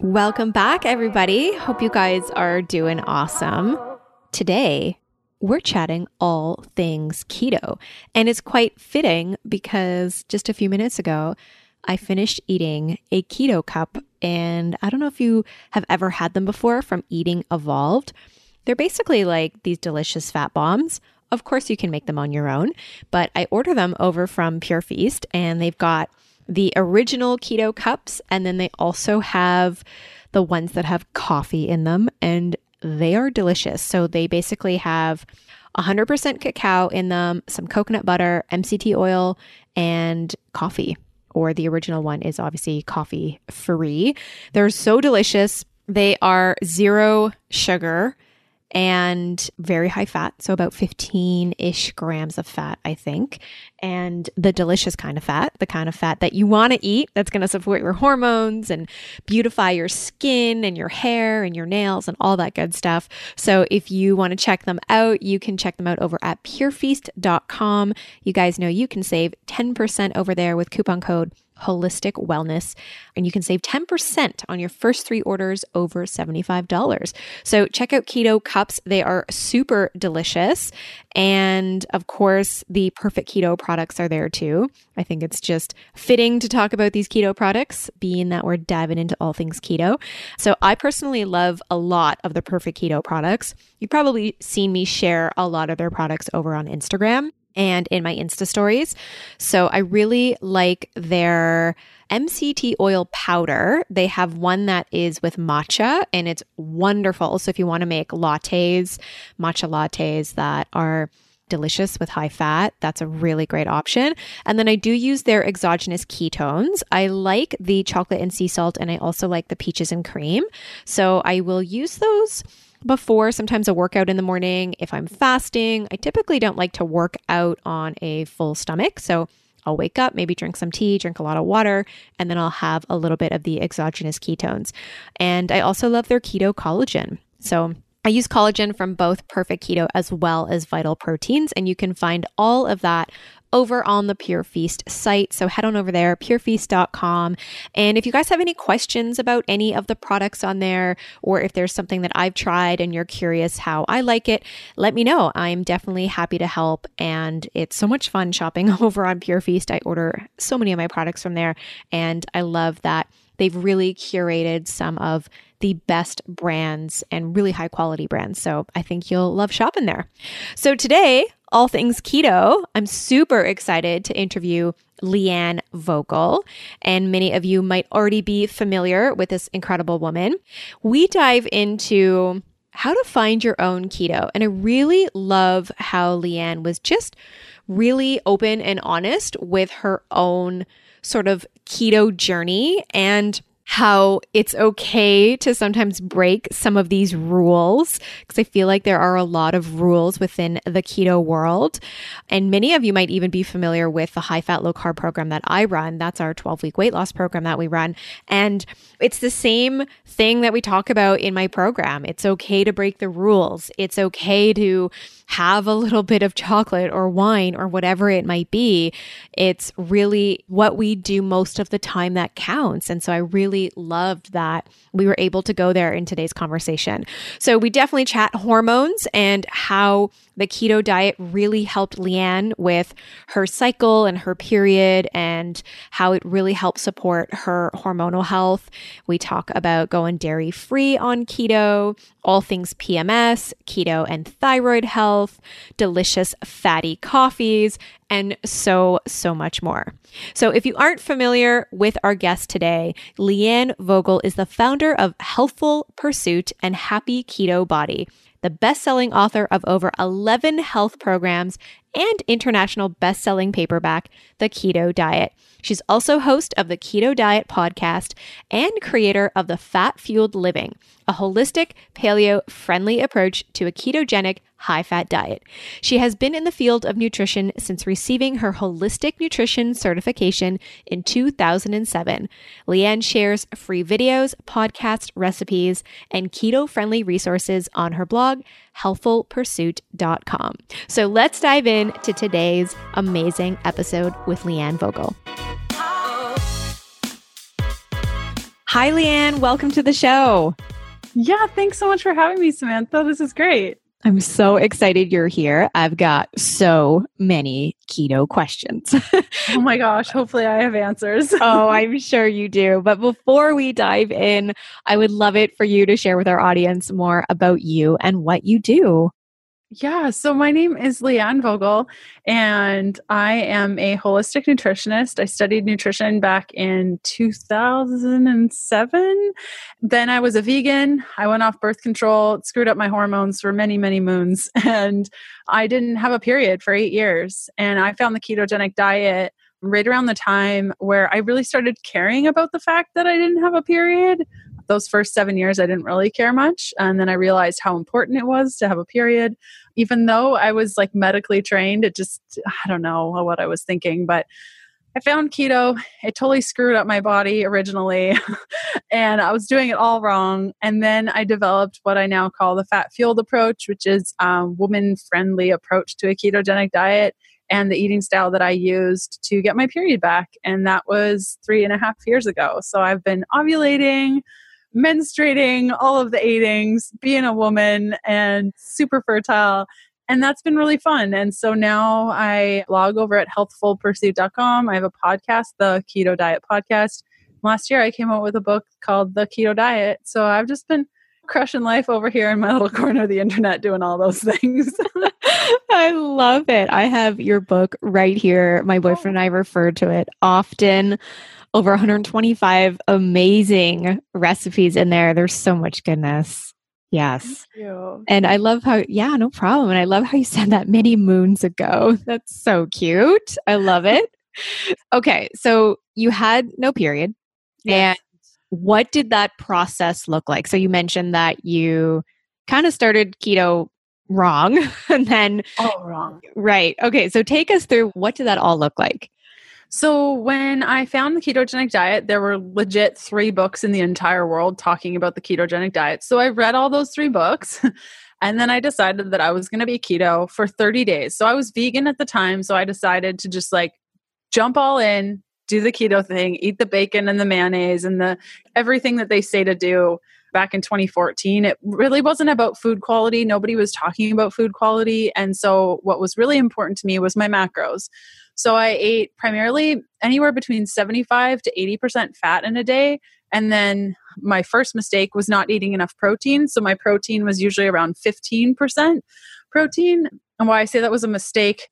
Welcome back, everybody. Hope you guys are doing awesome. Today, we're chatting all things keto. And it's quite fitting because just a few minutes ago, I finished eating a keto cup. And I don't know if you have ever had them before from Eating Evolved. They're basically like these delicious fat bombs. Of course, you can make them on your own, but I order them over from Pure Feast and they've got the original keto cups, and then they also have the ones that have coffee in them, and they are delicious. So they basically have 100% cacao in them, some coconut butter, MCT oil, and coffee. Or the original one is obviously coffee free. They're so delicious. They are zero sugar and very high fat. So about 15 ish grams of fat, I think. And the delicious kind of fat, the kind of fat that you want to eat that's going to support your hormones and beautify your skin and your hair and your nails and all that good stuff. So if you want to check them out, you can check them out over at purefeast.com. You guys know you can save 10% over there with coupon code holistic wellness and you can save 10% on your first three orders over $75 so check out keto cups. They are super delicious. And of course the perfect keto products are there too. I think it's just fitting to talk about these keto products being that we're diving into all things keto. So i personally love a lot of the perfect keto products. You've probably seen me share a lot of their products over on instagram and in my Insta stories. So I really like their MCT oil powder. They have one that is with matcha and it's wonderful. So if you want to make lattes, matcha lattes that are delicious with high fat. That's a really great option. And then I do use their exogenous ketones. I like the chocolate and sea salt, and I also like the peaches and cream. So I will use those before sometimes a workout in the morning. If I'm fasting, I typically don't like to work out on a full stomach. So I'll wake up, maybe drink some tea, drink a lot of water, and then I'll have a little bit of the exogenous ketones. And I also love their keto collagen. So I use collagen from both Perfect Keto as well as Vital Proteins, and you can find all of that over on the Pure Feast site. So head on over there, purefeast.com. And if you guys have any questions about any of the products on there, or if there's something that I've tried and you're curious how I like it, let me know. I'm definitely happy to help. And it's so much fun shopping over on Pure Feast. I order so many of my products from there, and I love that they've really curated some of the best brands and really high quality brands. So I think you'll love shopping there. So today, all things keto, I'm super excited to interview Leanne Vogel. And many of you might already be familiar with this incredible woman. We dive into how to find your own keto. And I really love how Leanne was just really open and honest with her own sort of keto journey and how it's okay to sometimes break some of these rules because I feel like there are a lot of rules within the keto world. And many of you might even be familiar with the high fat, low carb program that I run. That's our 12 week weight loss program that we run. And it's the same thing that we talk about in my program. It's okay to break the rules. It's okay to have a little bit of chocolate or wine or whatever it might be. It's really what we do most of the time that counts. And so I really loved that we were able to go there in today's conversation. So we definitely chat hormones and how the keto diet really helped Leanne with her cycle and her period and how it really helped support her hormonal health. We talk about going dairy free on keto, all things PMS, keto and thyroid health, delicious fatty coffees, and so, so much more. So, if you aren't familiar with our guest today, Leanne Vogel is the founder of Healthful Pursuit and Happy Keto Body the best selling author of over 11 health programs and international best-selling paperback, The Keto Diet. She's also host of the Keto Diet podcast and creator of the Fat Fueled Living, a holistic, paleo friendly approach to a ketogenic, high fat diet. She has been in the field of nutrition since receiving her holistic nutrition certification in 2007. Leanne shares free videos, podcast recipes, and keto friendly resources on her blog, healthfulpursuit.com. So let's dive in to today's amazing episode with Leanne Vogel. Hi, Leanne. Welcome to the show. Yeah, thanks so much for having me, Samantha. This is great. I'm so excited you're here. I've got so many keto questions. oh my gosh, hopefully I have answers. oh, I'm sure you do. But before we dive in, I would love it for you to share with our audience more about you and what you do. Yeah, so my name is Leanne Vogel, and I am a holistic nutritionist. I studied nutrition back in 2007. Then I was a vegan. I went off birth control, screwed up my hormones for many, many moons, and I didn't have a period for eight years. And I found the ketogenic diet right around the time where I really started caring about the fact that I didn't have a period those first seven years, I didn't really care much. And then I realized how important it was to have a period. Even though I was like medically trained, it just, I don't know what I was thinking, but I found keto. It totally screwed up my body originally, and I was doing it all wrong. And then I developed what I now call the fat fueled approach, which is a woman friendly approach to a ketogenic diet and the eating style that I used to get my period back. And that was three and a half years ago. So I've been ovulating menstruating, all of the eightings, being a woman, and super fertile. And that's been really fun. And so now I blog over at healthfulpursuit.com. I have a podcast, the Keto Diet Podcast. Last year I came out with a book called The Keto Diet. So I've just been crushing life over here in my little corner of the internet doing all those things. I love it. I have your book right here. My oh. boyfriend and I refer to it often over 125 amazing recipes in there. There's so much goodness. Yes. And I love how, yeah, no problem. And I love how you said that many moons ago. That's so cute. I love it. okay. So you had no period. Yes. And what did that process look like? So you mentioned that you kind of started keto wrong and then all wrong. Right. Okay. So take us through what did that all look like? So, when I found the ketogenic diet, there were legit three books in the entire world talking about the ketogenic diet. So, I read all those three books. And then I decided that I was going to be keto for 30 days. So I was vegan at the time. So I decided to just like jump all in, do the keto thing, eat the bacon and the mayonnaise and the everything that they say to do back in 2014. It really wasn't about food quality. Nobody was talking about food quality. And so what was really important to me was my macros. So I ate primarily anywhere between 75 to 80% fat in a day. And then my first mistake was not eating enough protein. So my protein was usually around 15% protein. And why I say that was a mistake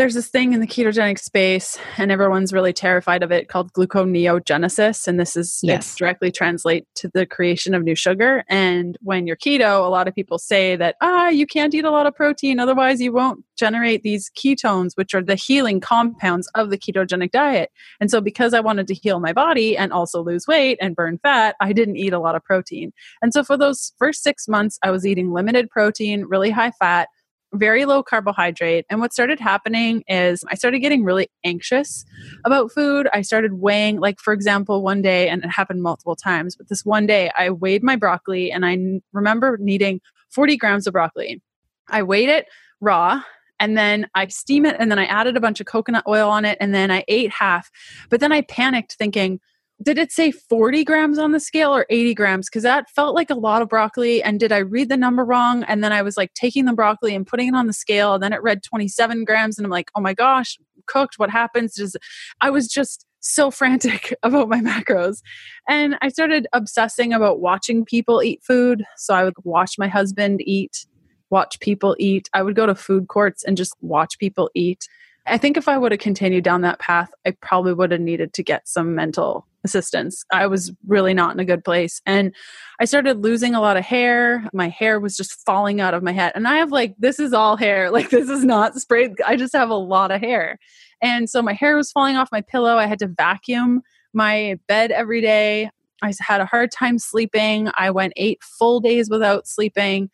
there's this thing in the ketogenic space and everyone's really terrified of it called gluconeogenesis and this is yes. directly translate to the creation of new sugar. And when you're keto a lot of people say that ah you can't eat a lot of protein otherwise you won't generate these ketones which are the healing compounds of the ketogenic diet. And so because i wanted to heal my body and also lose weight and burn fat i didn't eat a lot of protein. And so for those first 6 months i was eating limited protein really high fat very low carbohydrate. And what started happening is I started getting really anxious about food. I started weighing, like, for example, one day, and it happened multiple times, but this one day I weighed my broccoli and I n- remember needing 40 grams of broccoli. I weighed it raw and then I steam it and then I added a bunch of coconut oil on it and then I ate half. But then I panicked thinking, did it say 40 grams on the scale or 80 grams? Because that felt like a lot of broccoli. And did I read the number wrong? And then I was like taking the broccoli and putting it on the scale. And then it read 27 grams. And I'm like, oh my gosh, cooked. What happens? Does I was just so frantic about my macros. And I started obsessing about watching people eat food. So I would watch my husband eat, watch people eat. I would go to food courts and just watch people eat I think if I would have continued down that path, I probably would have needed to get some mental assistance. I was really not in a good place. And I started losing a lot of hair. My hair was just falling out of my head. And I have like, this is all hair. Like, this is not sprayed. I just have a lot of hair. And so my hair was falling off my pillow. I had to vacuum my bed every day. I had a hard time sleeping. I went eight full days without sleeping.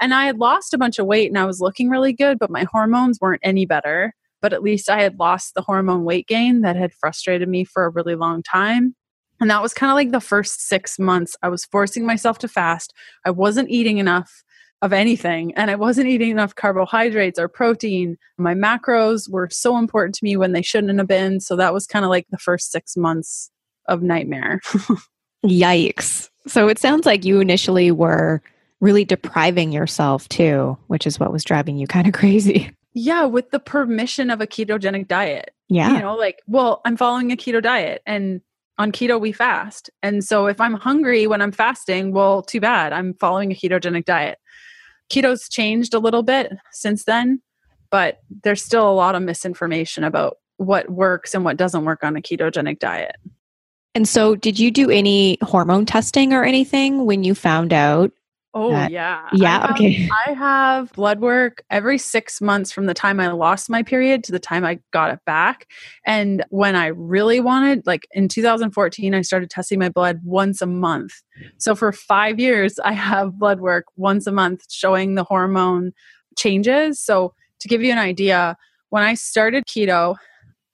And I had lost a bunch of weight and I was looking really good, but my hormones weren't any better but at least I had lost the hormone weight gain that had frustrated me for a really long time. And that was kind of like the first six months. I was forcing myself to fast. I wasn't eating enough of anything, and I wasn't eating enough carbohydrates or protein. My macros were so important to me when they shouldn't have been. So that was kind of like the first six months of nightmare. Yikes. So it sounds like you initially were really depriving yourself too, which is what was driving you kind of crazy. Yeah, with the permission of a ketogenic diet. Yeah. You know, like, well, I'm following a keto diet and on keto we fast. And so if I'm hungry when I'm fasting, well, too bad. I'm following a ketogenic diet. Keto's changed a little bit since then, but there's still a lot of misinformation about what works and what doesn't work on a ketogenic diet. And so, did you do any hormone testing or anything when you found out Oh uh, yeah. Yeah, I have, okay. I have blood work every 6 months from the time I lost my period to the time I got it back. And when I really wanted like in 2014 I started testing my blood once a month. So for 5 years I have blood work once a month showing the hormone changes. So to give you an idea, when I started keto,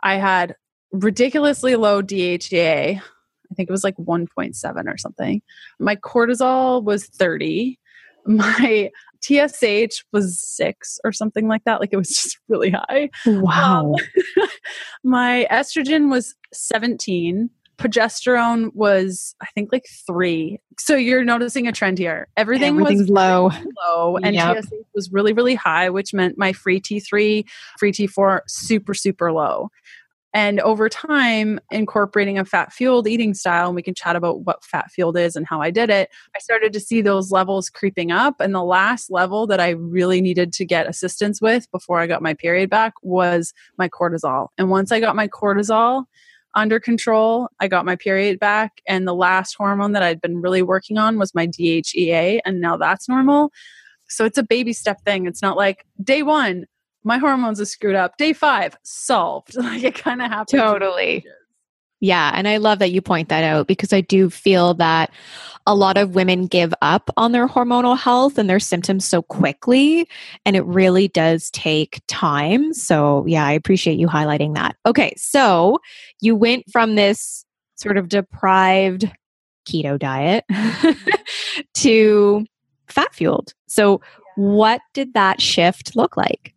I had ridiculously low DHEA I think it was like 1.7 or something. My cortisol was 30. My TSH was six or something like that. Like it was just really high. Wow. Um, my estrogen was 17. Progesterone was, I think, like three. So you're noticing a trend here. Everything was low, low, and yep. TSH was really, really high, which meant my free T3, free T4, super, super low. And over time, incorporating a fat fueled eating style, and we can chat about what fat fueled is and how I did it, I started to see those levels creeping up. And the last level that I really needed to get assistance with before I got my period back was my cortisol. And once I got my cortisol, under control. I got my period back, and the last hormone that I'd been really working on was my DHEA, and now that's normal. So it's a baby step thing. It's not like day one, my hormones are screwed up. Day five, solved. Like it kind of happens. Totally. Yeah. And I love that you point that out because I do feel that a lot of women give up on their hormonal health and their symptoms so quickly. And it really does take time. So, yeah, I appreciate you highlighting that. Okay. So you went from this sort of deprived keto diet to fat fueled. So, what did that shift look like?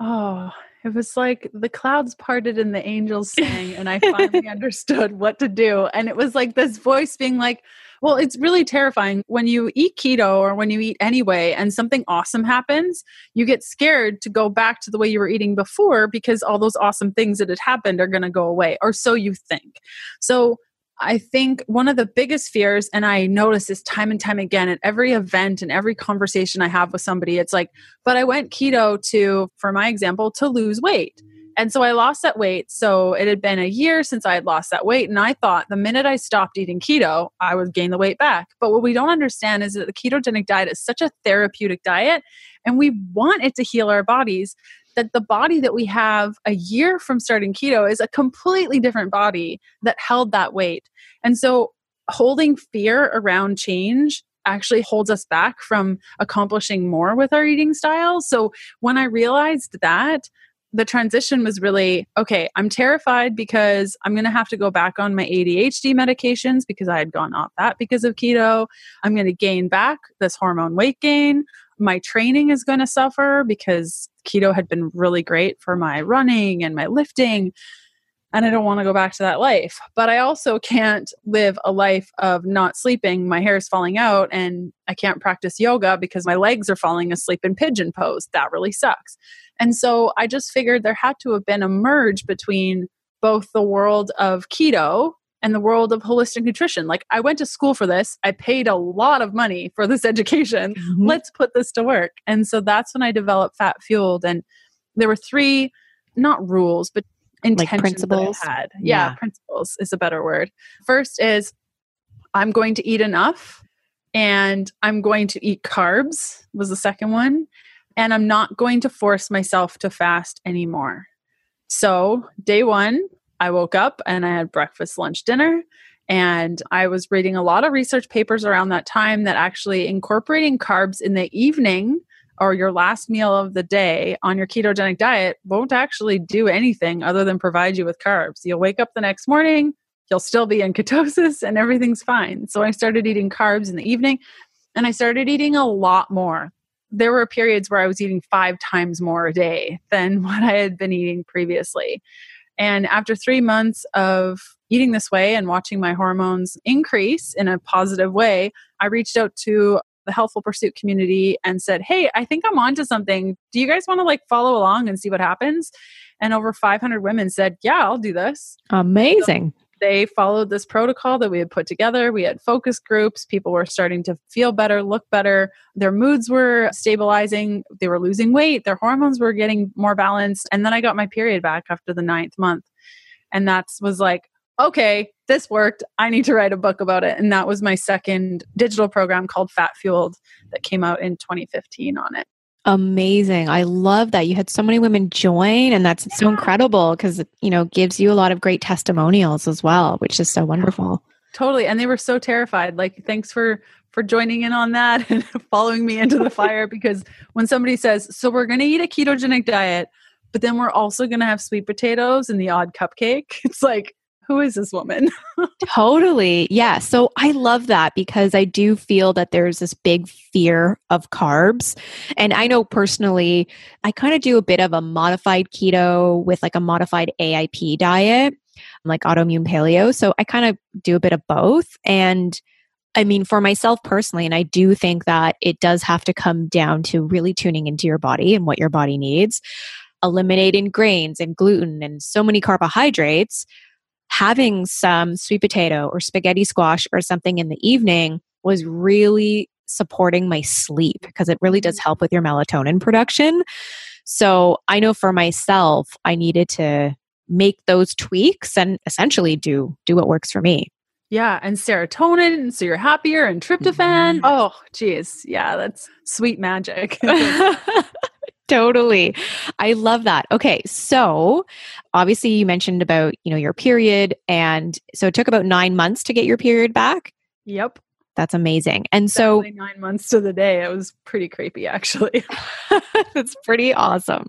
Oh, it was like the clouds parted and the angels sang, and I finally understood what to do. And it was like this voice being like, well, it's really terrifying when you eat keto or when you eat anyway and something awesome happens, you get scared to go back to the way you were eating before because all those awesome things that had happened are going to go away, or so you think. So I think one of the biggest fears, and I notice this time and time again at every event and every conversation I have with somebody, it's like, but I went keto to, for my example, to lose weight. And so I lost that weight. So it had been a year since I had lost that weight. And I thought the minute I stopped eating keto, I would gain the weight back. But what we don't understand is that the ketogenic diet is such a therapeutic diet and we want it to heal our bodies that the body that we have a year from starting keto is a completely different body that held that weight. And so holding fear around change actually holds us back from accomplishing more with our eating style. So when I realized that, the transition was really okay, I'm terrified because I'm going to have to go back on my ADHD medications because I had gone off that because of keto. I'm going to gain back this hormone weight gain my training is going to suffer because keto had been really great for my running and my lifting and I don't want to go back to that life. But I also can't live a life of not sleeping. My hair is falling out, and I can't practice yoga because my legs are falling asleep in pigeon pose. That really sucks. And so I just figured there had to have been a merge between both the world of keto and the world of holistic nutrition. Like, I went to school for this, I paid a lot of money for this education. Mm-hmm. Let's put this to work. And so that's when I developed Fat Fueled. And there were three not rules, but intentions like principles. had. Yeah, yeah, principles is a better word. First is I'm going to eat enough and I'm going to eat carbs was the second one and I'm not going to force myself to fast anymore. So, day 1, I woke up and I had breakfast, lunch, dinner and I was reading a lot of research papers around that time that actually incorporating carbs in the evening or your last meal of the day on your ketogenic diet won't actually do anything other than provide you with carbs. You'll wake up the next morning, you'll still be in ketosis and everything's fine. So I started eating carbs in the evening and I started eating a lot more. There were periods where I was eating five times more a day than what I had been eating previously. And after three months of eating this way and watching my hormones increase in a positive way, I reached out to the Healthful Pursuit community and said, Hey, I think I'm onto something. Do you guys want to like follow along and see what happens? And over 500 women said, Yeah, I'll do this. Amazing. So they followed this protocol that we had put together. We had focus groups. People were starting to feel better, look better. Their moods were stabilizing. They were losing weight. Their hormones were getting more balanced. And then I got my period back after the ninth month. And that was like, okay, this worked. I need to write a book about it. And that was my second digital program called Fat Fueled that came out in 2015 on it. Amazing. I love that you had so many women join and that's yeah. so incredible because you know gives you a lot of great testimonials as well, which is so wonderful. Totally. And they were so terrified. Like thanks for for joining in on that and following me into the fire because when somebody says, "So we're going to eat a ketogenic diet, but then we're also going to have sweet potatoes and the odd cupcake." It's like who is this woman? totally. Yeah. So I love that because I do feel that there's this big fear of carbs. And I know personally, I kind of do a bit of a modified keto with like a modified AIP diet, like autoimmune paleo. So I kind of do a bit of both. And I mean, for myself personally, and I do think that it does have to come down to really tuning into your body and what your body needs, eliminating grains and gluten and so many carbohydrates having some sweet potato or spaghetti squash or something in the evening was really supporting my sleep because it really does help with your melatonin production. So I know for myself, I needed to make those tweaks and essentially do do what works for me. Yeah, and serotonin, so you're happier, and tryptophan. Mm-hmm. Oh, geez, yeah, that's sweet magic. totally. I love that. Okay, so obviously you mentioned about, you know, your period and so it took about 9 months to get your period back? Yep. That's amazing. And so 9 months to the day. It was pretty creepy actually. That's pretty awesome.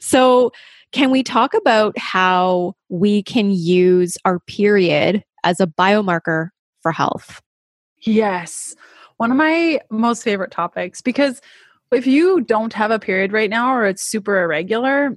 So can we talk about how we can use our period as a biomarker for health? Yes. One of my most favorite topics because if you don't have a period right now or it's super irregular,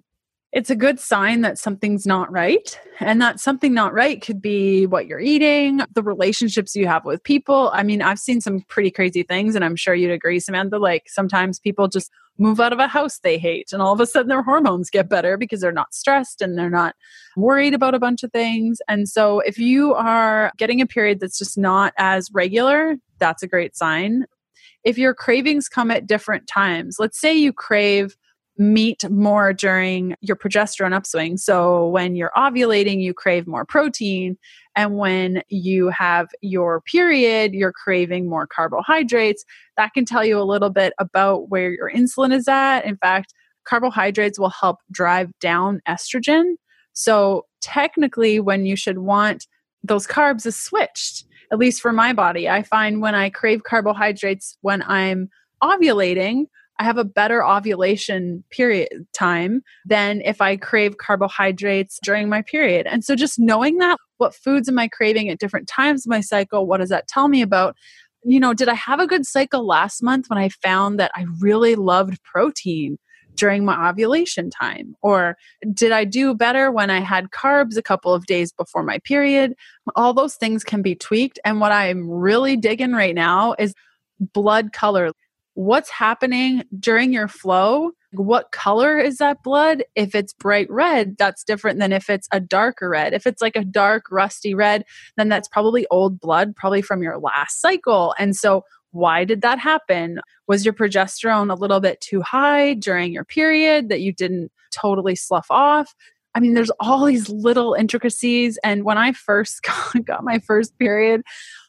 it's a good sign that something's not right. And that something not right could be what you're eating, the relationships you have with people. I mean, I've seen some pretty crazy things, and I'm sure you'd agree, Samantha. Like sometimes people just move out of a house they hate, and all of a sudden their hormones get better because they're not stressed and they're not worried about a bunch of things. And so, if you are getting a period that's just not as regular, that's a great sign if your cravings come at different times, let's say you crave meat more during your progesterone upswing. So when you're ovulating, you crave more protein. And when you have your period, you're craving more carbohydrates. That can tell you a little bit about where your insulin is at. In fact, carbohydrates will help drive down estrogen. So technically, when you should want those carbs is switched at least for my body. I find when I crave carbohydrates when I'm ovulating, I have a better ovulation period time than if I crave carbohydrates during my period. And so just knowing that, what foods am I craving at different times of my cycle? What does that tell me about? You know, did I have a good cycle last month when I found that I really loved protein? During my ovulation time? Or did I do better when I had carbs a couple of days before my period? All those things can be tweaked. And what I'm really digging right now is blood color. What's happening during your flow? What color is that blood? If it's bright red, that's different than if it's a darker red. If it's like a dark, rusty red, then that's probably old blood, probably from your last cycle. And so why did that happen? Was your progesterone a little bit too high during your period that you didn't totally slough off? I mean, there's all these little intricacies. And when I first got, my first period,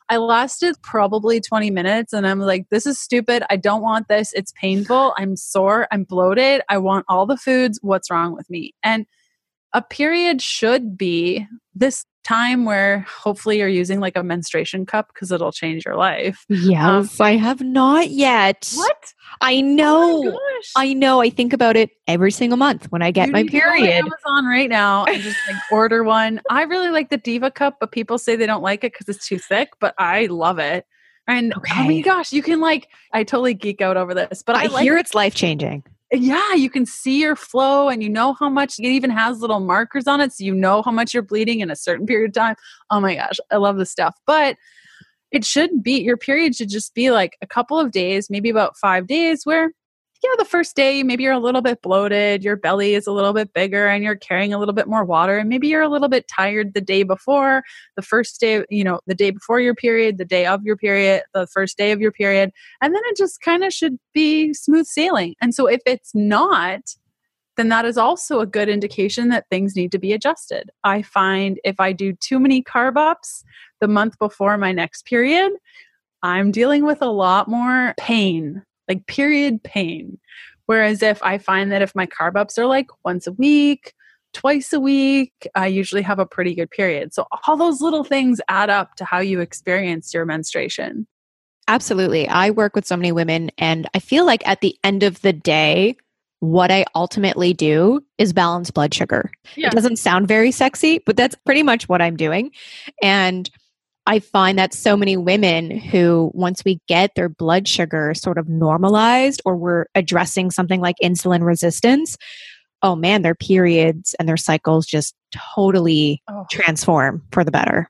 I lasted probably 20 minutes and I'm like, this is stupid. I don't want this. It's painful. I'm sore. I'm bloated. I want all the foods. What's wrong with me? And a period should be this time where hopefully you're using like a menstruation cup because it'll change your life. Yes, um, I have not yet. What? I oh know. Oh I know. I think about it every single month when I get you my period. Amazon right now and just like order one. I really like the Diva cup, but people say they don't like it because it's too thick. But I love it. And okay. oh my gosh, you can like I totally geek out over this, but I, I like hear it's life changing yeah, you can see your flow and you know how much it even has little markers on it. So you know how much you're bleeding in a certain period of time. Oh my gosh, I love this stuff. But it should be your period should just be like a couple of days, maybe about five days, where yeah, the first day, maybe you're a little bit bloated, your belly is a little bit bigger, and you're carrying a little bit more water. And maybe you're a little bit tired the day before, the first day, you know, the day before your period, the day of your period, the first day of your period. And then it just kind of should be smooth sailing. And so if it's not, then that is also a good indication that things need to be adjusted. I find if I do too many carb ups the month before my next period, I'm dealing with a lot more pain like period pain. Whereas if I find that if my carb ups are like once a week, twice a week, I usually have a pretty good period. So all those little things add up to how you experience your menstruation. Absolutely. I work with so many women, and I feel like at the end of the day, what I ultimately do is balance blood sugar. Yeah. It doesn't sound very sexy, but that's pretty much what I'm doing. And I find that so many women who, once we get their blood sugar sort of normalized or we're addressing something like insulin resistance, oh man, their periods and their cycles just totally oh. transform for the better.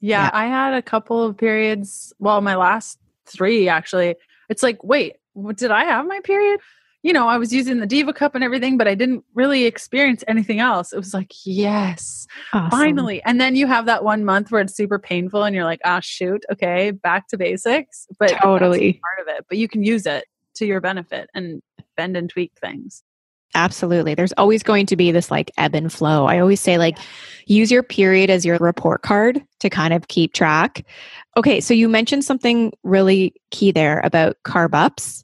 Yeah, yeah, I had a couple of periods. Well, my last three actually. It's like, wait, did I have my period? You know, I was using the Diva Cup and everything, but I didn't really experience anything else. It was like, yes, awesome. finally. And then you have that one month where it's super painful and you're like, ah, shoot, okay, back to basics. But totally part of it. But you can use it to your benefit and bend and tweak things. Absolutely. There's always going to be this like ebb and flow. I always say, like, use your period as your report card to kind of keep track. Okay, so you mentioned something really key there about carb ups.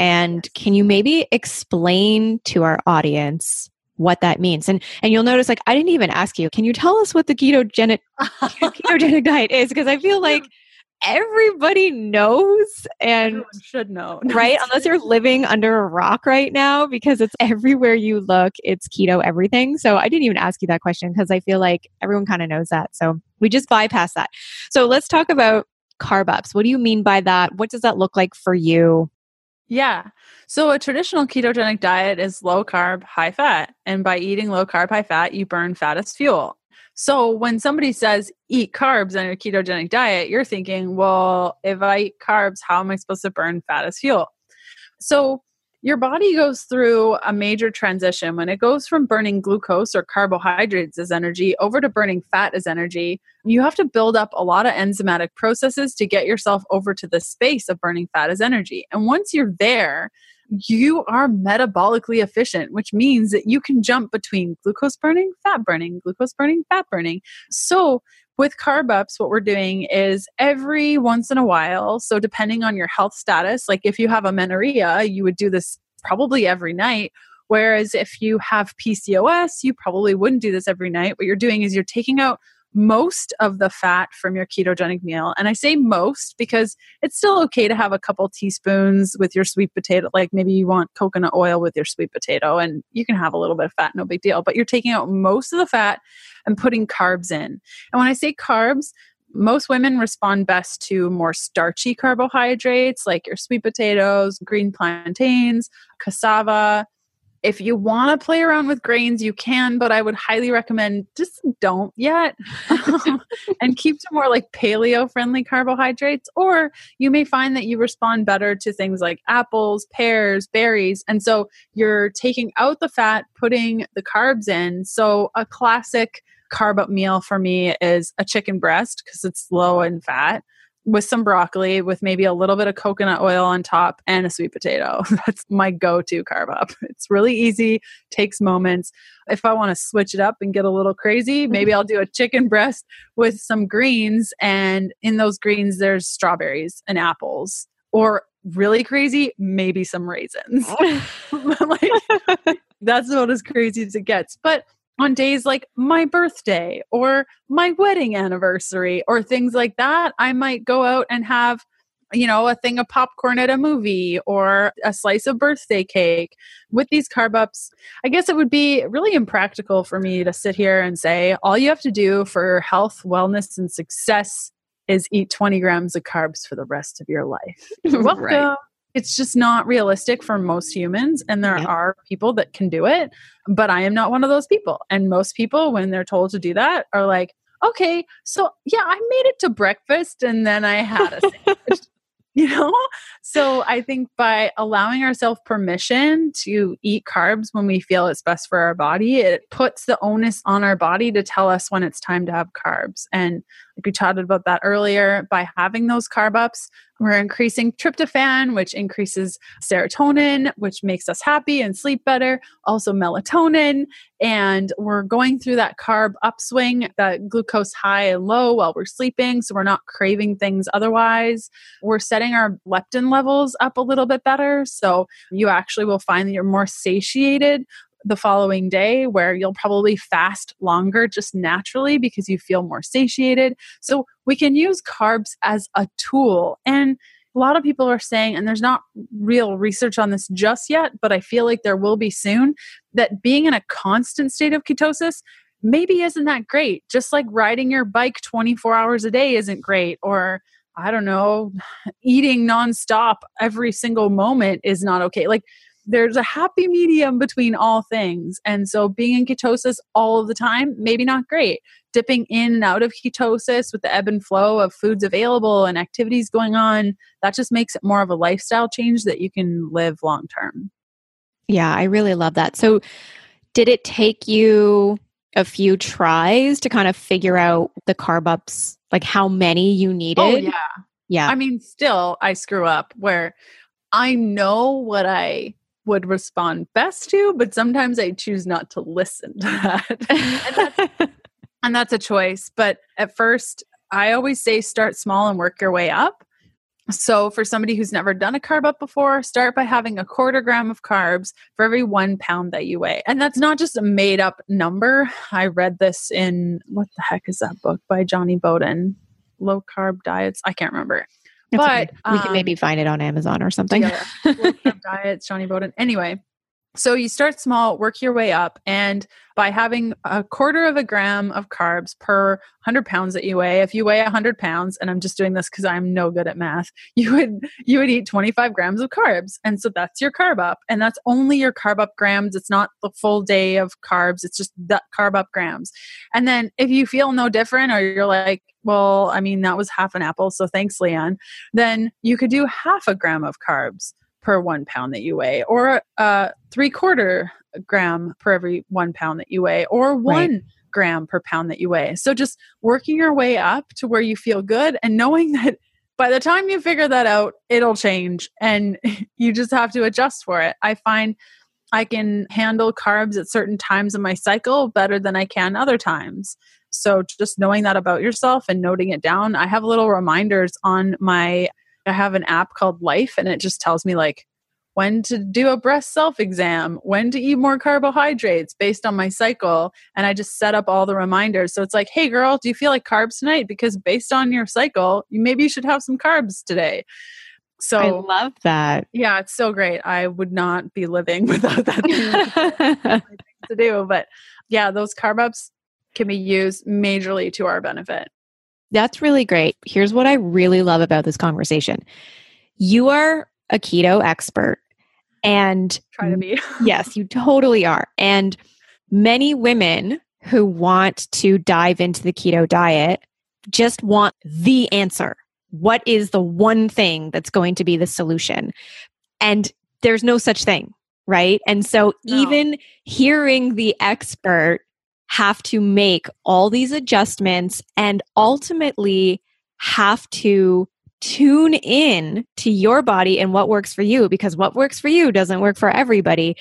And can you maybe explain to our audience what that means? And and you'll notice like I didn't even ask you, can you tell us what the ketogenic ketogenic diet is? Because I feel like everybody knows and Everyone should know. right? Unless you're living under a rock right now because it's everywhere you look, it's keto everything. So I didn't even ask you that question because I feel like everyone kind of knows that. So we just bypass that. So let's talk about carb ups. What do you mean by that? What does that look like for you? Yeah. So a traditional ketogenic diet is low carb, high fat. And by eating low carb, high fat, you burn fat as fuel. So when somebody says eat carbs on your ketogenic diet, you're thinking, well, if I eat carbs, how am I supposed to burn fat as fuel? So your body goes through a major transition when it goes from burning glucose or carbohydrates as energy over to burning fat as energy. You have to build up a lot of enzymatic processes to get yourself over to the space of burning fat as energy. And once you're there, you are metabolically efficient, which means that you can jump between glucose burning, fat burning, glucose burning, fat burning. So with carb ups, what we're doing is every once in a while, so depending on your health status, like if you have amenorrhea, you would do this probably every night. Whereas if you have PCOS, you probably wouldn't do this every night. What you're doing is you're taking out most of the fat from your ketogenic meal. And I say most because it's still okay to have a couple teaspoons with your sweet potato. Like maybe you want coconut oil with your sweet potato and you can have a little bit of fat, no big deal. But you're taking out most of the fat and putting carbs in. And when I say carbs, most women respond best to more starchy carbohydrates like your sweet potatoes, green plantains, cassava, if you want to play around with grains, you can, but I would highly recommend just don't yet and keep to more like paleo friendly carbohydrates. Or you may find that you respond better to things like apples, pears, berries. And so you're taking out the fat, putting the carbs in. So a classic carb up meal for me is a chicken breast because it's low in fat with some broccoli with maybe a little bit of coconut oil on top and a sweet potato. That's my go-to carb up. It's really easy, takes moments. If I want to switch it up and get a little crazy, mm-hmm. maybe I'll do a chicken breast with some greens and in those greens there's strawberries and apples or really crazy, maybe some raisins. like, that's about as crazy as it gets. But on days like my birthday or my wedding anniversary or things like that, I might go out and have, you know, a thing of popcorn at a movie or a slice of birthday cake. With these carb ups, I guess it would be really impractical for me to sit here and say, all you have to do for health, wellness, and success is eat 20 grams of carbs for the rest of your life. Welcome. right it's just not realistic for most humans and there are people that can do it but i am not one of those people. And most people when they're told to do that are like okay so yeah i made it to breakfast and then i had a sandwich. You know? So i think by allowing ourselves permission to eat carbs when we feel it's best for our body it puts the onus on our body to tell us when it's time to have carbs. And like we chatted about that earlier by having those carb ups we're increasing tryptophan, which increases serotonin, which makes us happy and sleep better, also melatonin. And we're going through that carb upswing, that glucose high and low while we're sleeping. So we're not craving things otherwise. We're setting our leptin levels up a little bit better. So you actually will find that you're more satiated the following day where you'll probably fast longer just naturally because you feel more satiated. So we can use carbs as a tool. And a lot of people are saying, and there's not real research on this just yet, but I feel like there will be soon, that being in a constant state of ketosis maybe isn't that great. Just like riding your bike 24 hours a day isn't great, or I don't know, eating nonstop every single moment is not okay. Like there's a happy medium between all things. And so being in ketosis all of the time, maybe not great. Dipping in and out of ketosis with the ebb and flow of foods available and activities going on, that just makes it more of a lifestyle change that you can live long term. Yeah, I really love that. So, did it take you a few tries to kind of figure out the carb ups, like how many you oh, needed? Oh, yeah. Yeah. I mean, still, I screw up where I know what I would respond best to, but sometimes I choose not to listen to that. and, that's, and that's a choice. But at first, I always say start small and work your way up. So, for somebody who's never done a carb up before, start by having a quarter gram of carbs for every one pound that you weigh. And that's not just a made up number. I read this in what the heck is that book by Jonny Bowden? Low carb diets. I can't remember but okay. we um, can maybe find it on Amazon or something. Yeah, diets, Jonny Bowden. Anyway, so you start small, work your way up, and by having a quarter of a gram of carbs per 100 pounds that you weigh, if you weigh 100 pounds, and I'm just doing this because I'm no good at math, you would you would eat 25 grams of carbs, and so that's your carb up, and that's only your carb up grams. It's not the full day of carbs; it's just that carb up grams. And then if you feel no different, or you're like, well, I mean, that was half an apple, so thanks, Leanne. Then you could do half a gram of carbs per one pound that you weigh, or uh, three quarter gram per every one pound that you weigh, or one right. gram per pound that you weigh. So just working your way up to where you feel good and knowing that by the time you figure that out, it'll change and you just have to adjust for it. I find I can handle carbs at certain times in my cycle better than I can other times. So just knowing that about yourself and noting it down, I have little reminders on my I have an app called Life and it just tells me like when to do a breast self exam, when to eat more carbohydrates based on my cycle. And I just set up all the reminders. So it's like, hey, girl, do you feel like carbs tonight? Because based on your cycle, you maybe you should have some carbs today. So I love that. Yeah, it's so great. I would not be living without that to do. But yeah, those carb ups can be used majorly to our benefit. That's really great. Here's what I really love about this conversation. You are a keto expert and try to be. yes, you totally are. And many women who want to dive into the keto diet just want the answer. What is the one thing that's going to be the solution? And there's no such thing, right? And so no. even hearing the expert have to make all these adjustments and ultimately have to tune in to your body and what works for you because what works for you doesn't work for everybody.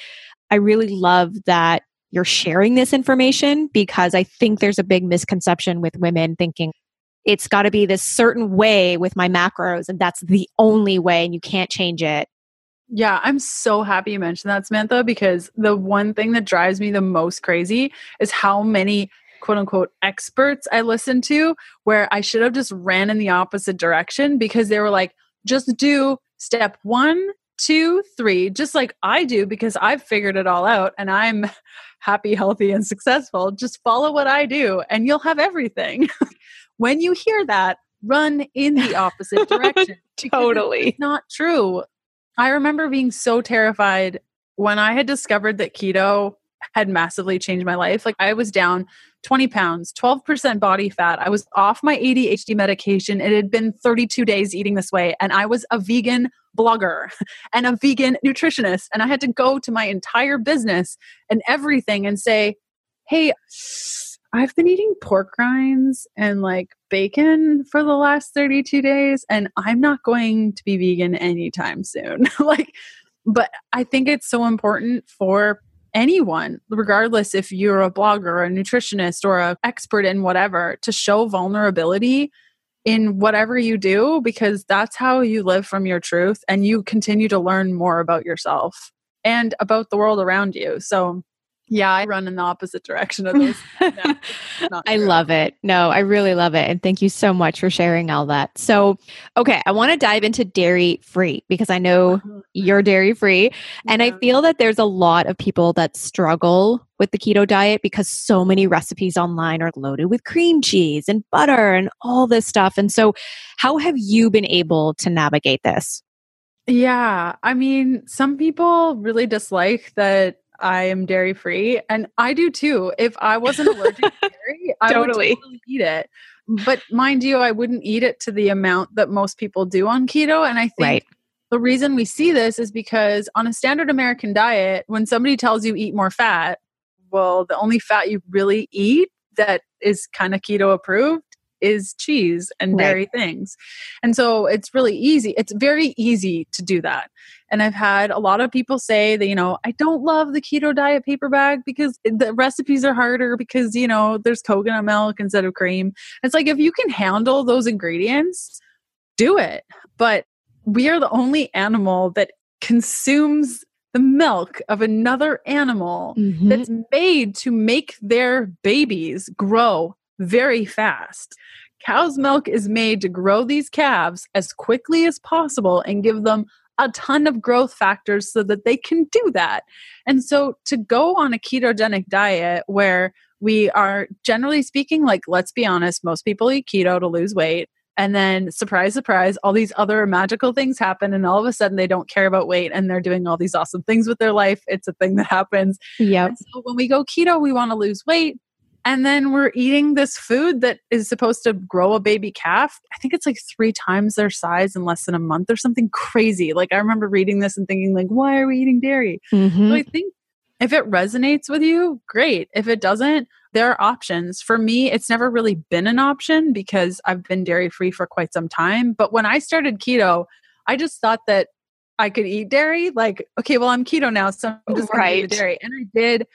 I really love that you're sharing this information because I think there's a big misconception with women thinking it's got to be this certain way with my macros and that's the only way and you can't change it. Yeah, I'm so happy you mentioned that, Samantha, because the one thing that drives me the most crazy is how many quote unquote experts I listened to where I should have just ran in the opposite direction because they were like, just do step one, two, three, just like I do because I've figured it all out and I'm happy, healthy, and successful. Just follow what I do and you'll have everything. when you hear that, run in the opposite direction. totally. It's not true. I remember being so terrified when I had discovered that keto had massively changed my life. Like I was down 20 pounds, 12% body fat. I was off my ADHD medication. It had been 32 days eating this way, and I was a vegan blogger and a vegan nutritionist. And I had to go to my entire business and everything and say, hey, I've been eating pork rinds and like bacon for the last 32 days, and I'm not going to be vegan anytime soon. like, but I think it's so important for anyone, regardless if you're a blogger or a nutritionist or an expert in whatever, to show vulnerability in whatever you do because that's how you live from your truth and you continue to learn more about yourself and about the world around you. So yeah, I run in the opposite direction of those. no, I love it. No, I really love it. And thank you so much for sharing all that. So, okay, I want to dive into dairy free because I know uh-huh. you're dairy free. And I feel that there's a lot of people that struggle with the keto diet because so many recipes online are loaded with cream cheese and butter and all this stuff. And so, how have you been able to navigate this? Yeah, I mean, some people really dislike that I am dairy free, and I do too. If I wasn't allergic to dairy, I totally. would totally eat it. But mind you, I wouldn't eat it to the amount that most people do on keto. And I think right. the reason we see this is because on a standard American diet, when somebody tells you eat more fat, well, the only fat you really eat that is kind of keto approved is cheese and dairy right. things. And so it's really easy. It's very easy to do that. And I've had a lot of people say that, you know, I don't love the keto diet paper bag because the recipes are harder because, you know, there's coconut milk instead of cream. It's like if you can handle those ingredients, do it. But we are the only animal that consumes the milk of another animal mm-hmm. that's made to make their babies grow very fast. Cow's milk is made to grow these calves as quickly as possible and give them a ton of growth factors so that they can do that. And so to go on a ketogenic diet where we are generally speaking, like, let's be honest, most people eat keto to lose weight. And then, surprise, surprise, all these other magical things happen. And all of a sudden, they don't care about weight and they're doing all these awesome things with their life. It's a thing that happens. Yeah. So, when we go keto, we want to lose weight and then we're eating this food that is supposed to grow a baby calf. I think it's like three times their size in less than a month or something crazy. Like I remember reading this and thinking, like, why are we eating dairy? Mm-hmm. So I think if it resonates with you, great. If it doesn't, there are options. For me, it's never really been an option because I've been dairy free for quite some time. But when I started keto, I just thought that I could eat dairy. Like, okay, well, I'm keto now, so I'm just right. going to eat dairy. And I did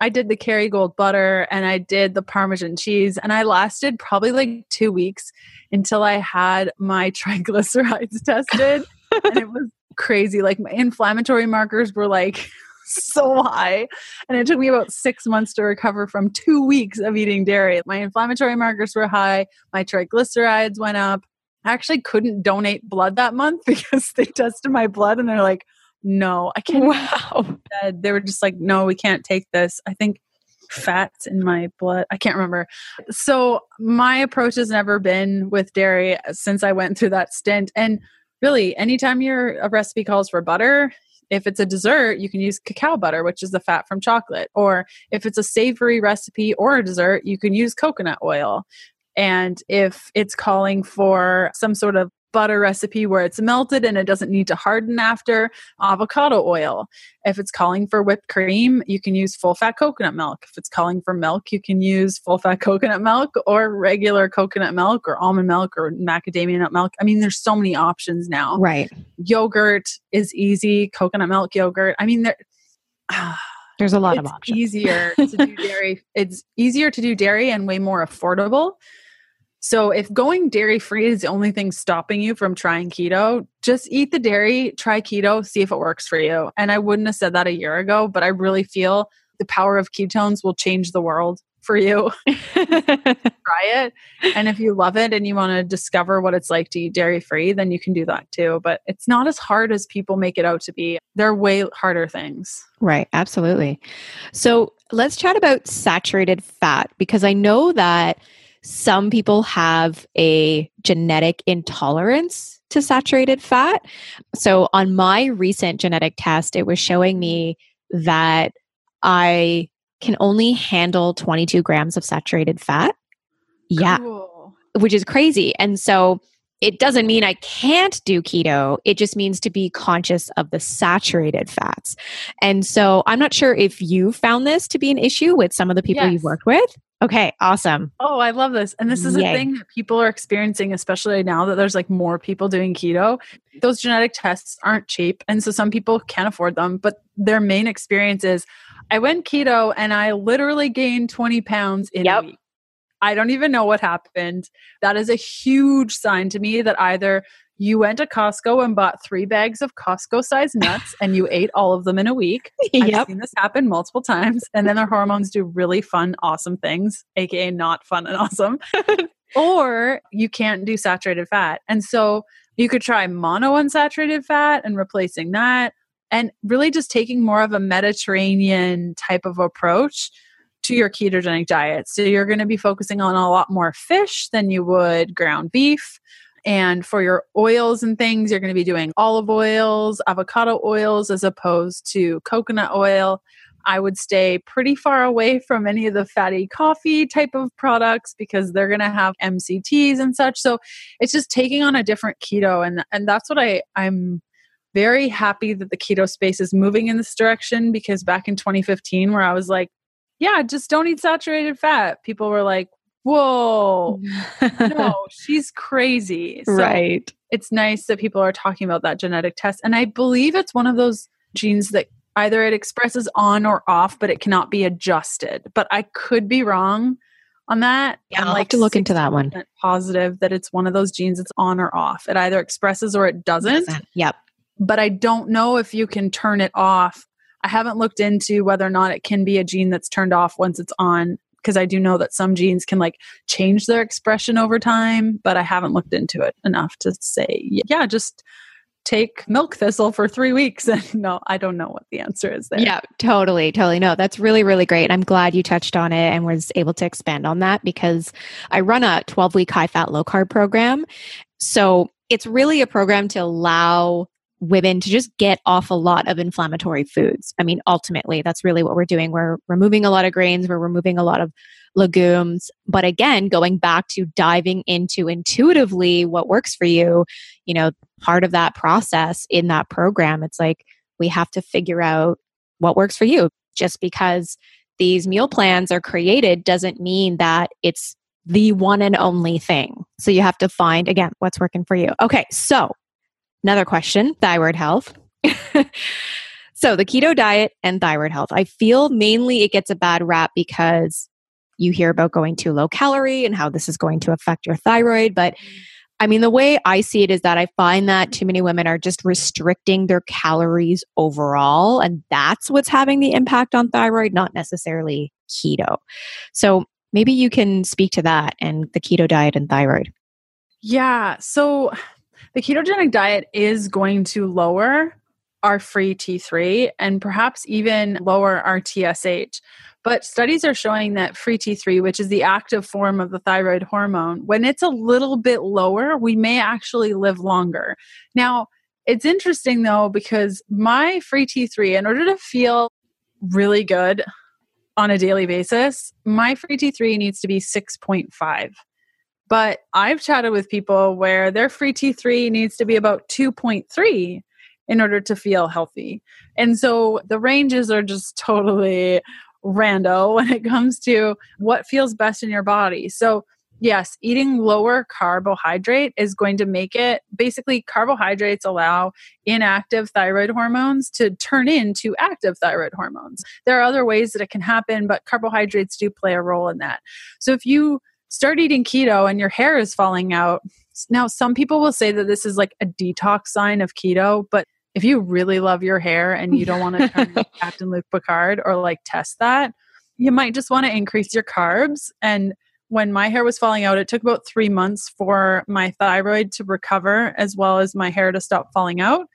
I did the Kerrygold butter and I did the Parmesan cheese, and I lasted probably like two weeks until I had my triglycerides tested. and it was crazy. Like my inflammatory markers were like so high. And it took me about six months to recover from two weeks of eating dairy. My inflammatory markers were high, my triglycerides went up. I actually couldn't donate blood that month because they tested my blood and they're like, no, I can't. Wow. They were just like, no, we can't take this. I think fats in my blood. I can't remember. So my approach has never been with dairy uh, since I went through that stint. And really, anytime your a recipe calls for butter, if it's a dessert, you can use cacao butter, which is the fat from chocolate. Or if it's a savory recipe or a dessert, you can use coconut oil. And if it's calling for some sort of butter recipe where it's melted and it doesn't need to harden after, avocado oil. If it's calling for whipped cream, you can use full fat coconut milk. If it's calling for milk, you can use full fat coconut milk or regular coconut milk or almond milk or macadamia nut milk. I mean, there's so many options now. Right. Yogurt is easy, coconut milk yogurt. I mean, there. There's a lot of options. easier to do dairy. It's easier to do dairy and way more affordable. So if going dairy free is the only thing stopping you from trying keto, just eat the dairy, try keto, see if it works for you. And I wouldn't have said that a year ago, but I really feel the power of ketones will change the world for you. Try it. And if you love it and you want to discover what it's like to eat dairy free, then you can do that too. But it's not as hard as people make it out to be. They're way harder things. Right, absolutely. So let's chat about saturated fat because I know that some people have a genetic intolerance to saturated fat. So on my recent genetic test, it was showing me that I can only handle 22 grams of saturated fat. Yeah. Cool. Which is crazy. And so it doesn't mean I can't do keto. It just means to be conscious of the saturated fats. And so I'm not sure if you found this to be an issue with some of the people Yes. you've worked with. Okay, awesome. Oh, I love this. And this is Yay. a thing that people are experiencing, especially now that there's like more people doing keto. Those genetic tests aren't cheap. And so some people can't afford them, but their main experience is I went keto and I literally gained 20 pounds in Yep. a week. I don't even know what happened. That is a huge sign to me that either you went to Costco and bought three bags of Costco sized nuts and you ate all of them in a week. I've seen this happen multiple times. And then their hormones do really fun, awesome things, aka not fun and awesome. or you can't do saturated fat. And so you could try mono unsaturated fat and replacing that, and really just taking more of a Mediterranean type of approach to your ketogenic diet. So you're going to be focusing on a lot more fish than you would ground beef. And for your oils and things, you're going to be doing olive oils, avocado oils, as opposed to coconut oil. I would stay pretty far away from any of the fatty coffee type of products because they're going to have MCTs and such. So it's just taking on a different keto and and that's what I I'm very happy that the keto space is moving in this direction because back in 2015 where I was like, yeah, just don't eat saturated fat. People were like, "Whoa, mm. no, she's crazy." So right. it's nice that people are talking about that genetic test. And I believe it's one of those genes that either it expresses on or off, but it cannot be adjusted. But I could be wrong on that. Yeah, I'll have to look into that one. Positive that it's one of those genes that's on or off. It either expresses or it doesn't. Yep. But I don't know if you can turn it off. I haven't looked into whether or not it can be a gene that's turned off once it's on because I do know that some genes can like change their expression over time, but I haven't looked into it enough to say, yeah, just take milk thistle for three weeks. And no, I don't know what the answer is there. Yeah, totally, totally. No, that's really, really great. I'm glad you touched on it and was able to expand on that because I run a 12 week high fat, low carb program. So it's really a program to allow women to just get off a lot of inflammatory foods. I mean, ultimately, that's really what we're doing. We're removing a lot of grains, we're removing a lot of legumes. But again, going back to diving into intuitively what works for you, you know, part of that process in that program, it's like we have to figure out what works for you. Just because these meal plans are created doesn't mean that it's the one and only thing. So you have to find, again, what's working for you. Okay, so another question thyroid health. so the keto diet and thyroid health. I feel mainly it gets a bad rap because you hear about going too low calorie and how this is going to affect your thyroid. But I mean, the way I see it is that I find that too many women are just restricting their calories overall. And that's what's having the impact on thyroid, not necessarily keto. So maybe you can speak to that and the keto diet and thyroid. Yeah. So the ketogenic diet is going to lower our free T3 and perhaps even lower our TSH. But studies are showing that free T3, which is the active form of the thyroid hormone, when it's a little bit lower, we may actually live longer. Now, it's interesting though, because my free T3, in order to feel really good on a daily basis, my free T3 needs to be 6.5. But I've chatted with people where their free T3 needs to be about 2.3 in order to feel healthy. And so the ranges are just totally rando when it comes to what feels best in your body. So yes, eating lower carbohydrate is going to make it basically carbohydrates allow inactive thyroid hormones to turn into active thyroid hormones. There are other ways that it can happen, but carbohydrates do play a role in that. So if you start eating keto and your hair is falling out, now some people will say that this is like a detox sign of keto, but if you really love your hair and you don't want to turn Captain Luc Picard or like test that, you might just want to increase your carbs. And when my hair was falling out, it took about three months for my thyroid to recover as well as my hair to stop falling out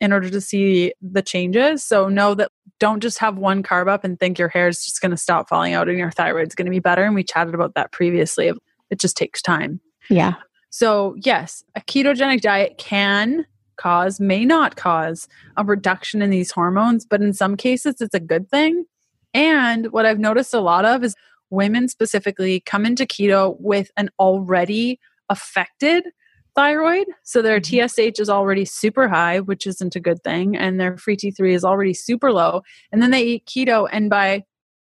in order to see the changes. So know that don't just have one carb up and think your hair is just going to stop falling out and your thyroid's going to be better. And we chatted about that previously. It just takes time. Yeah. So, yes, a ketogenic diet can cause, may not cause a reduction in these hormones, but in some cases, it's a good thing. And what I've noticed a lot of is women specifically come into keto with an already affected thyroid. So their TSH mm-hmm. is already super high, which isn't a good thing, and their free T3 is already super low. And then they eat keto, and by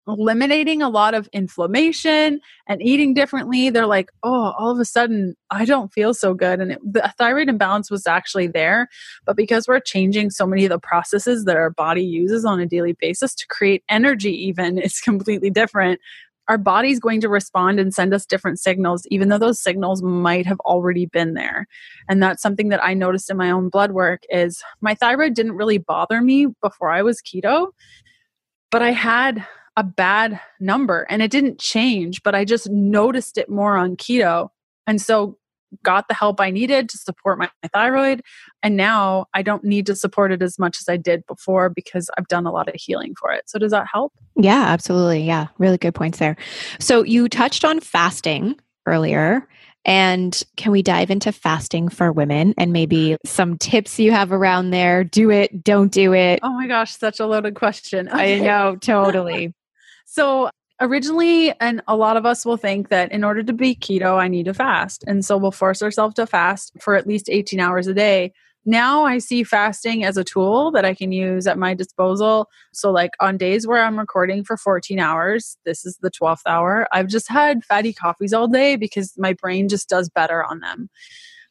eliminating a lot of inflammation and eating differently, they're like, oh, all of a sudden, I don't feel so good. And it, the thyroid imbalance was actually there. But because we're changing so many of the processes that our body uses on a daily basis to create energy, even, it's completely different our body's going to respond and send us different signals, even though those signals might have already been there. And that's something that I noticed in my own blood work is my thyroid didn't really bother me before I was keto, but I had a bad number and it didn't change, but I just noticed it more on keto. And so got the help I needed to support my, my, thyroid. And now I don't need to support it as much as I did before because I've done a lot of healing for it. So, does that help? Yeah, absolutely. Yeah, really good points there. So, you touched on fasting earlier. And can we dive into fasting for women and maybe some tips you have around there? Do it, don't do it. Oh my gosh, such a loaded question. Okay. I know, totally. so, originally and a lot of us will think that in order to be keto i need to fast. And so we'll force ourselves to fast for at least 18 hours a day. Now i see fasting as a tool that i can use at my disposal. So like on days where i'm recording for 14 hours this is the 12th hour i've just had fatty coffees all day because my brain just does better on them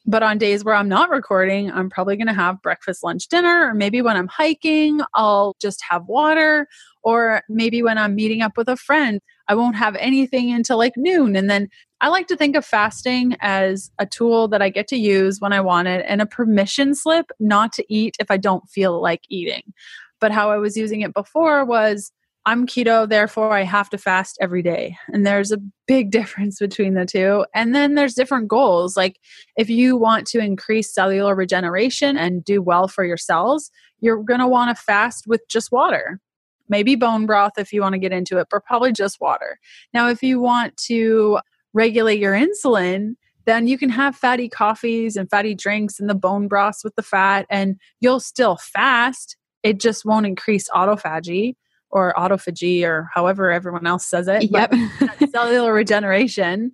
but on days where I'm not recording, I'm probably going to have breakfast, lunch, dinner, or maybe when I'm hiking, I'll just have water. Or maybe when I'm meeting up with a friend, I won't have anything until like noon. And then I like to think of fasting as a tool that I get to use when I want it and a permission slip not to eat if I don't feel like eating. But how I was using it before was I'm keto, therefore I have to fast every day. And there's a big difference between the two. And then there's different goals. Like if you want to increase cellular regeneration and do well for your cells, you're going to want to fast with just water. Maybe bone broth if you want to get into it, but probably just water. Now, if you want to regulate your insulin, then you can have fatty coffees and fatty drinks and the bone broths with the fat, and you'll still fast. It just won't increase autophagy or autophagy or however everyone else says it. Yep. cellular regeneration.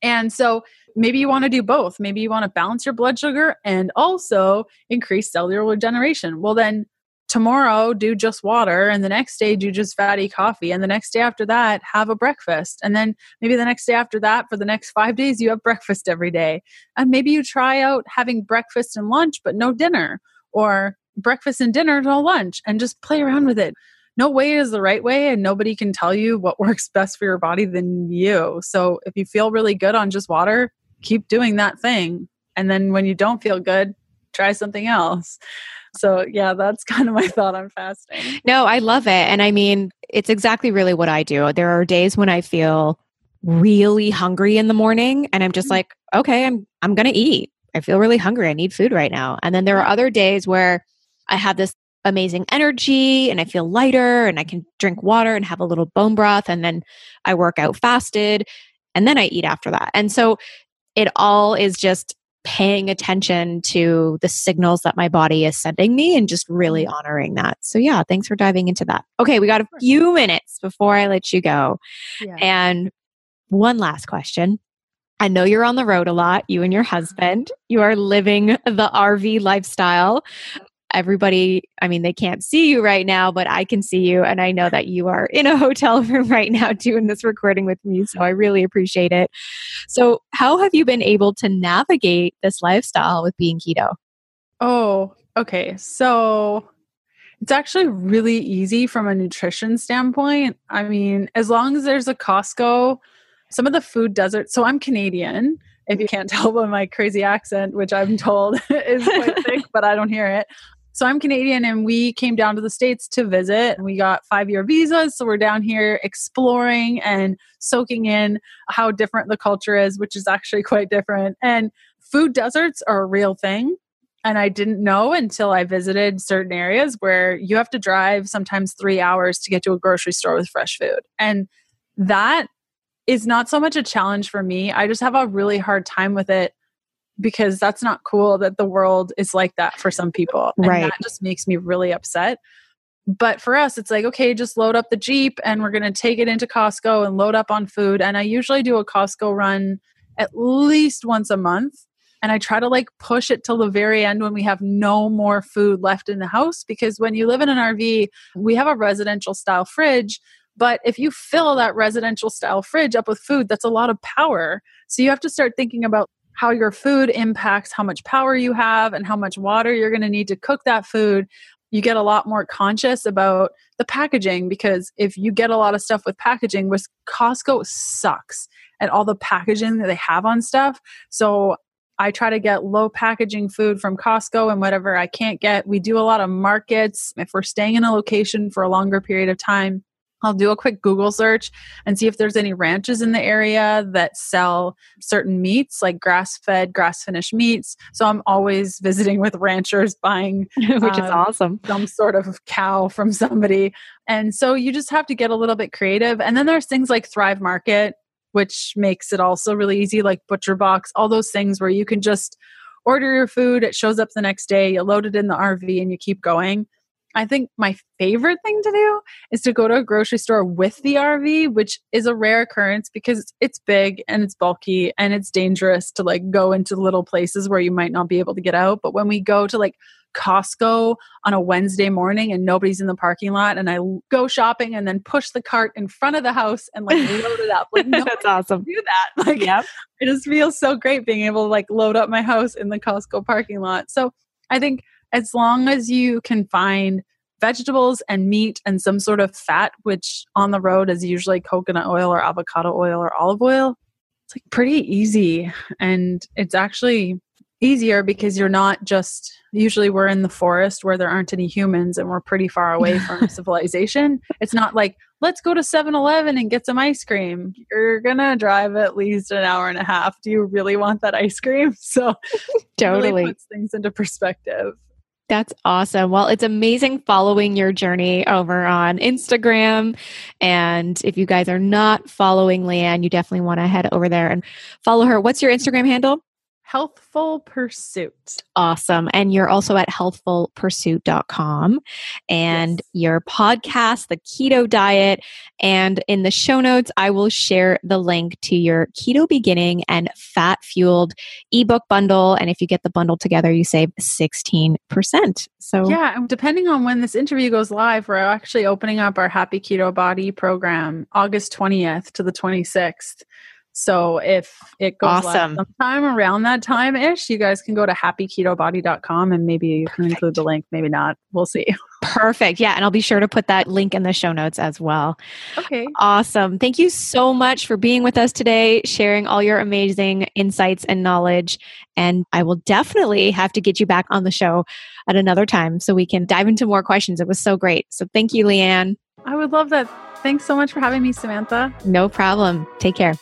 And so maybe you want to do both. Maybe you want to balance your blood sugar and also increase cellular regeneration. Well, then tomorrow do just water and the next day do just fatty coffee and the next day after that have a breakfast and then maybe the next day after that for the next 5 days you have breakfast every day and maybe you try out having breakfast and lunch but no dinner or breakfast and dinner no lunch and just play around with it no way is the right way and nobody can tell you what works best for your body than you. So if you feel really good on just water, keep doing that thing. And then when you don't feel good, try something else. So yeah, that's kind of my thought on fasting. No, I love it. And I mean, it's exactly really what I do. There are days when I feel really hungry in the morning and I'm just mm-hmm. like, okay, I'm I'm going to eat. I feel really hungry. I need food right now. And then there are other days where I have this amazing energy and I feel lighter and I can drink water and have a little bone broth and then I work out fasted and then I eat after that. And so it all is just paying attention to the signals that my body is sending me and just really mm-hmm. honoring that. So yeah, thanks for diving into that. Okay, we got a few minutes before I let you go. Yeah. And one last question. I know you're on the road a lot, you and your husband. You are living the RV lifestyle. Everybody, I mean, they can't see you right now, but I can see you. And I know that you are in a hotel room right now doing this recording with me. So I really appreciate it. So, how have you been able to navigate this lifestyle with being keto? Oh, okay. So, it's actually really easy from a nutrition standpoint. I mean, as long as there's a Costco, some of the food deserts. So I'm Canadian, if you can't tell by my crazy accent, which I'm told is quite thick, but I don't hear it. So I'm Canadian and we came down to the States to visit and we got five year visas. So we're down here exploring and soaking in how different the culture is, which is actually quite different. And food deserts are a real thing. And I didn't know until I visited certain areas where you have to drive sometimes three hours to get to a grocery store with fresh food. And that is not so much a challenge for me. I just have a really hard time with it because that's not cool that the world is like that for some people. And right. that just makes me really upset. But for us, it's like, okay, just load up the Jeep and we're going to take it into Costco and load up on food. And I usually do a Costco run at least once a month and I try to like push it till the very end when we have no more food left in the house because when you live in an RV, we have a residential style fridge. But if you fill that residential style fridge up with food, that's a lot of power. So you have to start thinking about how your food impacts how much power you have and how much water you're going to need to cook that food. You get a lot more conscious about the packaging because if you get a lot of stuff with packaging, with Costco sucks at all the packaging that they have on stuff. So I try to get low packaging food from Costco and whatever I can't get. We do a lot of markets. If we're staying in a location for a longer period of time, I'll do a quick Google search and see if there's any ranches in the area that sell certain meats, like grass fed, grass finished meats. So I'm always visiting with ranchers buying, which um, is awesome, some sort of cow from somebody. And so you just have to get a little bit creative. And then there's things like Thrive Market which makes it also really easy, like Butcher Box, all those things where you can just order your food, it shows up the next day, you load it in the RV, and you keep going. I think my favorite thing to do is to go to a grocery store with the RV, which is a rare occurrence because it's big and it's bulky and it's dangerous to like go into little places where you might not be able to get out. But when we go to like Costco on a Wednesday morning and nobody's in the parking lot and I go shopping and then push the cart in front of the house and like load it up. Like that's awesome. Do that. Like yep. it just feels so great being able to like load up my house in the Costco parking lot. So I think as long as you can find vegetables and meat and some sort of fat, which on the road is usually coconut oil or avocado oil or olive oil, it's like pretty easy. And it's actually easier because you're not just usually we're in the forest where there aren't any humans and we're pretty far away from civilization. It's not like let's go to 7-eleven and get some ice cream. You're gonna drive at least an hour and a half. Do you really want that ice cream? So totally. really puts things into perspective that's awesome. Well, it's amazing following your journey over on Instagram. And if you guys are not following Leanne, you definitely want to head over there and follow her. What's your Instagram handle? Healthful Pursuit. Awesome. And you're also at healthfulpursuit.com and yes. your podcast, The Keto Diet. And in the show notes, I will share the link to your keto beginning and fat fueled ebook bundle. And if you get the bundle together, you save 16%. So, yeah, depending on when this interview goes live, we're actually opening up our Happy Keto Body program August 20th to the 26th. So if it goes awesome. sometime around that time ish, you guys can go to happyketobody.com and maybe you can include the link, maybe not. We'll see. Perfect. Yeah. And I'll be sure to put that link in the show notes as well. Okay. Awesome. Thank you so much for being with us today, sharing all your amazing insights and knowledge. And I will definitely have to get you back on the show at another time so we can dive into more questions. It was so great. So thank you, Leanne. I would love that. Thanks so much for having me, Samantha. No problem. Take care.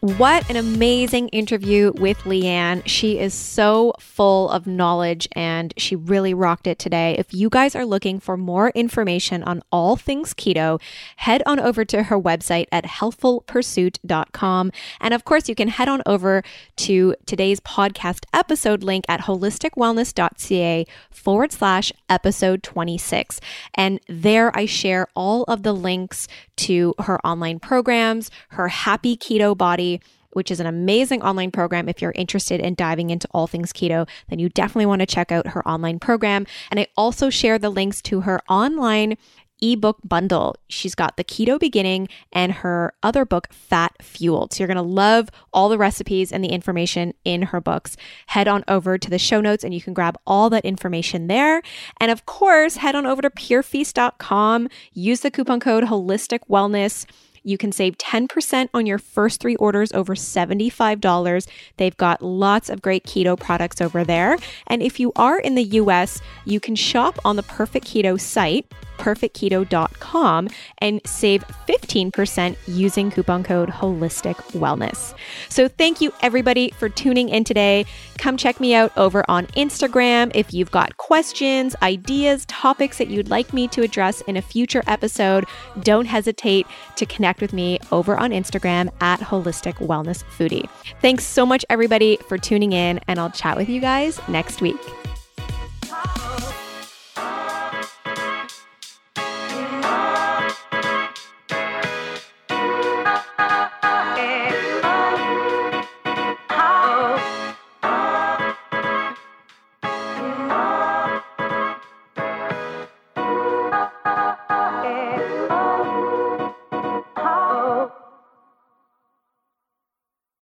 What an amazing interview with Leanne. She is so full of knowledge and she really rocked it today. If you guys are looking for more information on all things keto, head on over to her website at healthfulpursuit.com. And of course, you can head on over to today's podcast episode link at holisticwellness.ca forward slash episode 26. And there I share all of the links to her online programs, her happy keto body which is an amazing online program. If you're interested in diving into all things keto, then you definitely want to check out her online program. And I also share the links to her online ebook bundle. She's got the Keto Beginning and her other book, Fat Fueled. So you're going to love all the recipes and the information in her books. Head on over to the show notes and you can grab all that information there. And of course, head on over to purefeast.com, use the coupon code Holistic Wellness you can save 10% on your first three orders over $75. They've got lots of great keto products over there. And if you are in the US, you can shop on the Perfect Keto site perfectketo.com and save 15% using coupon code holistic wellness. So thank you everybody for tuning in today. Come check me out over on Instagram if you've got questions, ideas, topics that you'd like me to address in a future episode. Don't hesitate to connect with me over on Instagram at holistic wellness foodie. Thanks so much everybody for tuning in and I'll chat with you guys next week.